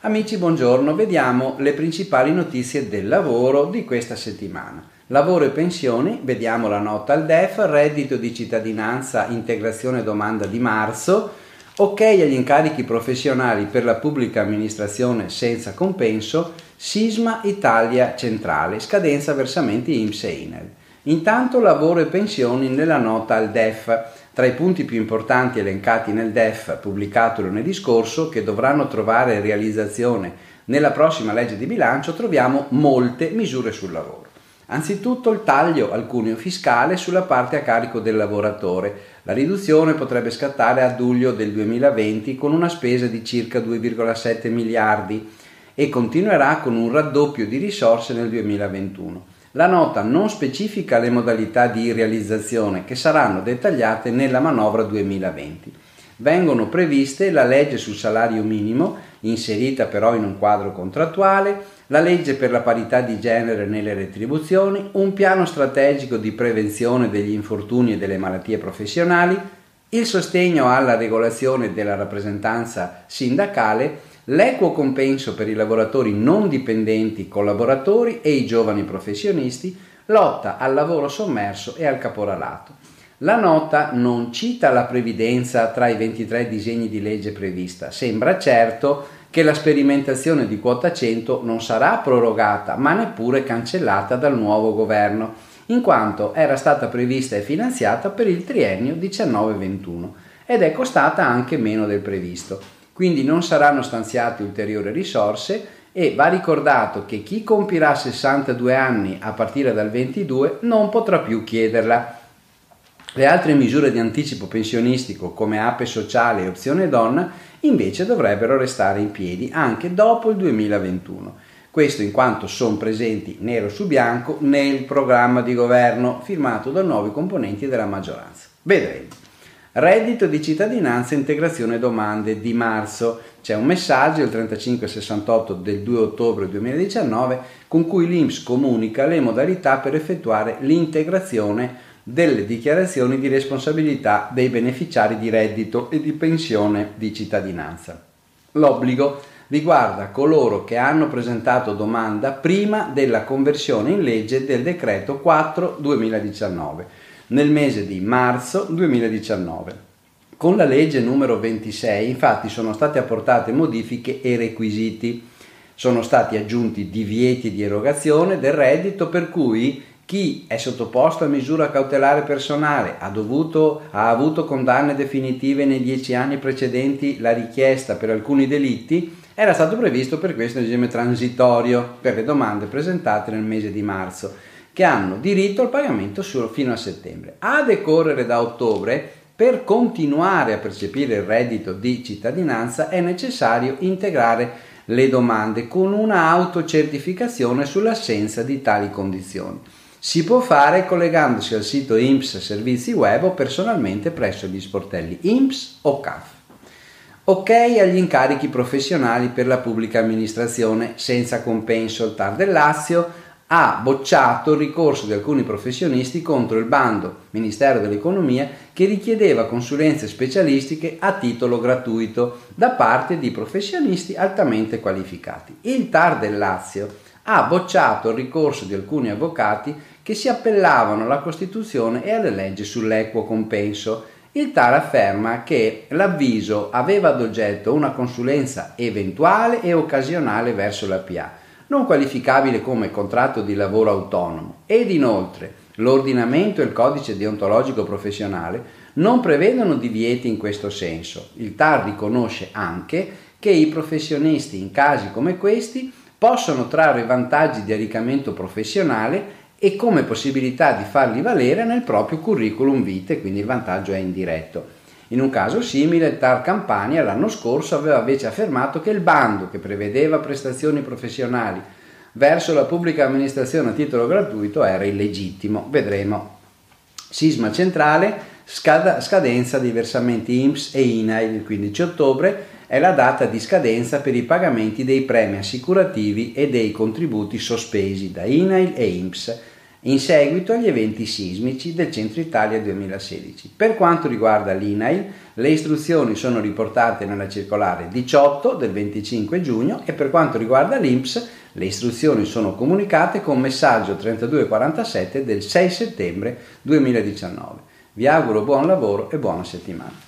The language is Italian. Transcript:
Amici, buongiorno. Vediamo le principali notizie del lavoro di questa settimana. Lavoro e pensioni, vediamo la nota al DEF, reddito di cittadinanza, integrazione domanda di marzo, ok agli incarichi professionali per la pubblica amministrazione senza compenso, Sisma Italia Centrale, scadenza versamenti IMSS e INEL. Intanto lavoro e pensioni nella nota al DEF, tra i punti più importanti elencati nel DEF pubblicato lunedì scorso, che dovranno trovare realizzazione nella prossima legge di bilancio, troviamo molte misure sul lavoro. Anzitutto il taglio al cuneo fiscale sulla parte a carico del lavoratore. La riduzione potrebbe scattare a luglio del 2020 con una spesa di circa 2,7 miliardi e continuerà con un raddoppio di risorse nel 2021. La nota non specifica le modalità di realizzazione che saranno dettagliate nella manovra 2020. Vengono previste la legge sul salario minimo, inserita però in un quadro contrattuale, la legge per la parità di genere nelle retribuzioni, un piano strategico di prevenzione degli infortuni e delle malattie professionali, il sostegno alla regolazione della rappresentanza sindacale l'equo compenso per i lavoratori non dipendenti, collaboratori e i giovani professionisti, lotta al lavoro sommerso e al caporalato. La nota non cita la previdenza tra i 23 disegni di legge prevista. Sembra certo che la sperimentazione di quota 100 non sarà prorogata, ma neppure cancellata dal nuovo governo, in quanto era stata prevista e finanziata per il triennio 19-21 ed è costata anche meno del previsto quindi non saranno stanziate ulteriori risorse e va ricordato che chi compirà 62 anni a partire dal 22 non potrà più chiederla. Le altre misure di anticipo pensionistico come ape sociale e opzione donna invece dovrebbero restare in piedi anche dopo il 2021. Questo in quanto sono presenti nero su bianco nel programma di governo firmato da nuovi componenti della maggioranza. Vedremo. Reddito di cittadinanza e integrazione domande di marzo. C'è un messaggio, il 3568 del 2 ottobre 2019, con cui l'INPS comunica le modalità per effettuare l'integrazione delle dichiarazioni di responsabilità dei beneficiari di reddito e di pensione di cittadinanza. L'obbligo riguarda coloro che hanno presentato domanda prima della conversione in legge del decreto 4 2019 nel mese di marzo 2019. Con la legge numero 26 infatti sono state apportate modifiche e requisiti. Sono stati aggiunti divieti di erogazione del reddito per cui chi è sottoposto a misura cautelare personale, ha, dovuto, ha avuto condanne definitive nei dieci anni precedenti la richiesta per alcuni delitti, era stato previsto per questo regime transitorio per le domande presentate nel mese di marzo che hanno diritto al pagamento solo fino a settembre. A decorrere da ottobre, per continuare a percepire il reddito di cittadinanza è necessario integrare le domande con una autocertificazione sull'assenza di tali condizioni. Si può fare collegandosi al sito IMSS Servizi Web o personalmente presso gli sportelli IMSS o CAF. Ok agli incarichi professionali per la pubblica amministrazione senza compenso. Il TAR del Lazio ha bocciato il ricorso di alcuni professionisti contro il bando Ministero dell'Economia che richiedeva consulenze specialistiche a titolo gratuito da parte di professionisti altamente qualificati. Il TAR del Lazio ha bocciato il ricorso di alcuni avvocati che si appellavano alla Costituzione e alle leggi sull'equo compenso. Il TAR afferma che l'avviso aveva ad oggetto una consulenza eventuale e occasionale verso la PA non qualificabile come contratto di lavoro autonomo ed inoltre l'ordinamento e il codice deontologico professionale non prevedono divieti in questo senso. Il TAR riconosce anche che i professionisti in casi come questi possono trarre vantaggi di arriccamento professionale e come possibilità di farli valere nel proprio curriculum vitae, quindi il vantaggio è indiretto. In un caso simile, il TAR Campania l'anno scorso aveva invece affermato che il bando che prevedeva prestazioni professionali verso la pubblica amministrazione a titolo gratuito era illegittimo. Vedremo. Sisma centrale, scadenza di versamenti IMSS e INAIL il 15 ottobre è la data di scadenza per i pagamenti dei premi assicurativi e dei contributi sospesi da INAIL e IMSS in seguito agli eventi sismici del Centro Italia 2016. Per quanto riguarda l'INAIL, le istruzioni sono riportate nella circolare 18 del 25 giugno e per quanto riguarda l'INPS, le istruzioni sono comunicate con messaggio 3247 del 6 settembre 2019. Vi auguro buon lavoro e buona settimana.